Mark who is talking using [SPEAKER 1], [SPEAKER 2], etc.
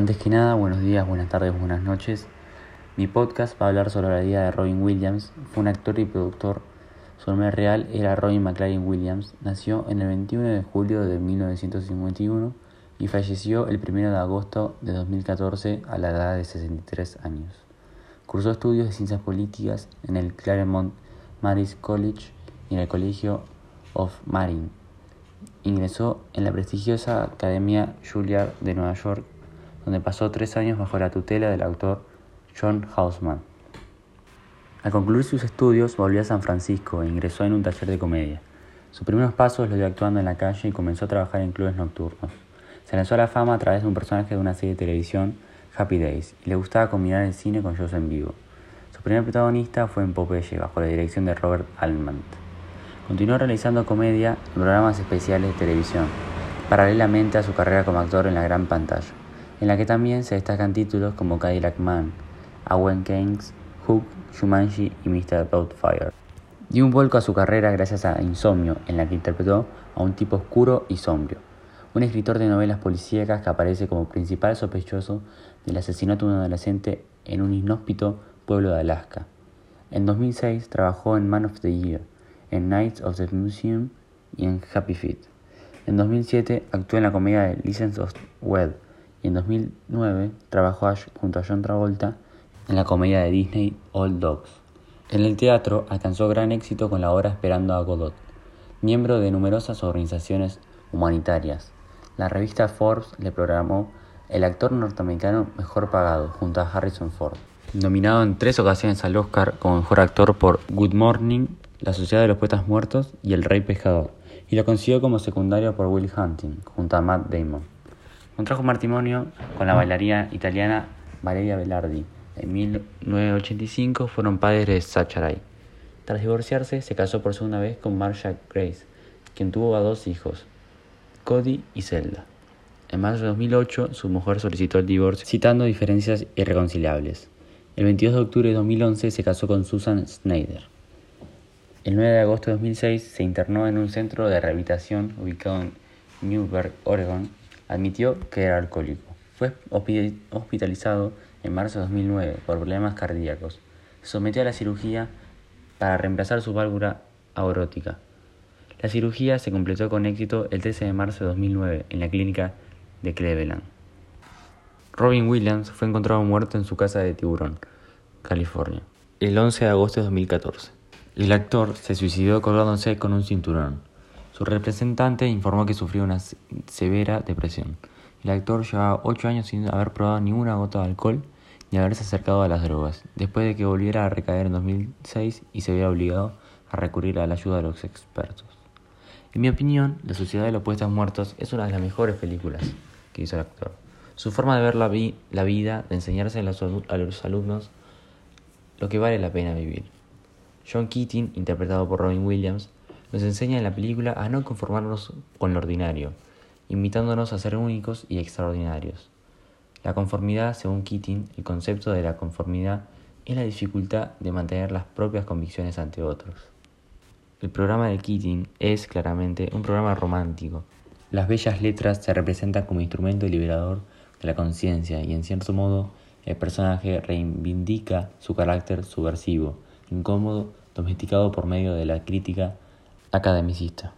[SPEAKER 1] Antes que nada, buenos días, buenas tardes, buenas noches. Mi podcast va a hablar sobre la vida de Robin Williams. Fue un actor y productor. Su nombre real era Robin McLaren Williams. Nació en el 21 de julio de 1951 y falleció el 1 de agosto de 2014 a la edad de 63 años. Cursó estudios de ciencias políticas en el Claremont Maris College y en el Colegio of Marine. Ingresó en la prestigiosa Academia Juilliard de Nueva York, donde pasó tres años bajo la tutela del autor John Houseman. Al concluir sus estudios, volvió a San Francisco e ingresó en un taller de comedia. Sus primeros pasos los dio actuando en la calle y comenzó a trabajar en clubes nocturnos. Se lanzó a la fama a través de un personaje de una serie de televisión, Happy Days, y le gustaba combinar el cine con shows en vivo. Su primer protagonista fue en Popeye, bajo la dirección de Robert Altman. Continuó realizando comedia en programas especiales de televisión, paralelamente a su carrera como actor en la gran pantalla, en la que también se destacan títulos como Cadillac Man, Owen Keynes, Hook, Shumanji y Mr. Doubtfire. Dio un vuelco a su carrera gracias a Insomnio, en la que interpretó a un tipo oscuro y sombrio, un escritor de novelas policíacas que aparece como principal sospechoso del asesinato de un adolescente en un inhóspito pueblo de Alaska. En 2006 trabajó en Man of the Year, en Knights of the Museum y en Happy Feet. En 2007 actuó en la comedia de License of Wed y en 2009 trabajó junto a John Travolta en la comedia de Disney All Dogs. En el teatro alcanzó gran éxito con la obra Esperando a Godot, miembro de numerosas organizaciones humanitarias. La revista Forbes le programó el actor norteamericano mejor pagado junto a Harrison Ford nominado en tres ocasiones al Oscar como mejor actor por Good Morning, La Sociedad de los Poetas Muertos y El Rey Pescador, y lo consiguió como secundario por Will Hunting, junto a Matt Damon. Contrajo matrimonio con la bailarina italiana Valeria Velardi. En 1985 fueron padres de Sacharay. Tras divorciarse, se casó por segunda vez con Marsha Grace, quien tuvo a dos hijos, Cody y Zelda. En marzo de 2008, su mujer solicitó el divorcio, citando diferencias irreconciliables. El 22 de octubre de 2011 se casó con Susan Snyder. El 9 de agosto de 2006 se internó en un centro de rehabilitación ubicado en Newberg, Oregon. Admitió que era alcohólico. Fue hospitalizado en marzo de 2009 por problemas cardíacos. Se sometió a la cirugía para reemplazar su válvula aorótica. La cirugía se completó con éxito el 13 de marzo de 2009 en la clínica de Cleveland. Robin Williams fue encontrado muerto en su casa de Tiburón, California, el 11 de agosto de 2014. El actor se suicidó colgándose con un cinturón. Su representante informó que sufrió una severa depresión. El actor llevaba ocho años sin haber probado ninguna gota de alcohol ni haberse acercado a las drogas, después de que volviera a recaer en 2006 y se viera obligado a recurrir a la ayuda de los expertos. En mi opinión, La Sociedad de los Puestos Muertos es una de las mejores películas que hizo el actor. Su forma de ver la, vida, de enseñarse a los alumnos lo que vale la pena vivir. John Keating, interpretado por Robin Williams, nos enseña en la película a no conformarnos con lo ordinario, invitándonos a ser únicos y extraordinarios. La conformidad, según Keating, el concepto de la conformidad es la dificultad de mantener las propias convicciones ante otros. El programa de Keating es claramente un programa romántico. Las bellas letras se representan como instrumento liberador de la conciencia y en cierto modo el personaje reivindica su carácter subversivo, incómodo, domesticado por medio de la crítica academicista.